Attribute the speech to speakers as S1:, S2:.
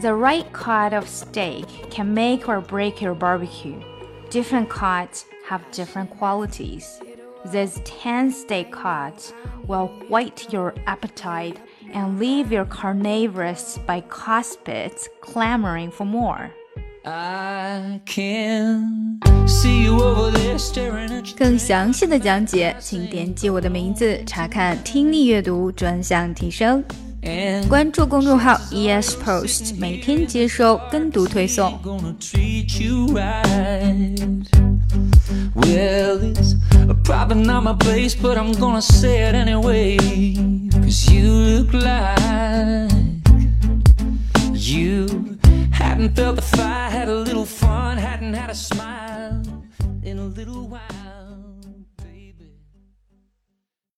S1: The right cut of steak can make or break your barbecue. Different cuts have different qualities. This 10 steak cut will whet your appetite and leave your carnivorous bicuspids clamoring for more.
S2: I can see you over there staring at you.
S3: 更详细的讲解，请点击我的名字查看听力阅读专项提升。
S2: and
S3: 关注公众号 ES Post，每天接收跟读推送。
S2: gonna treat you right. Well, it's a probably not my place, but I'm gonna say it anyway. Cause you look like you hadn't felt the fire, had a little fun, hadn't had a smile in a little while.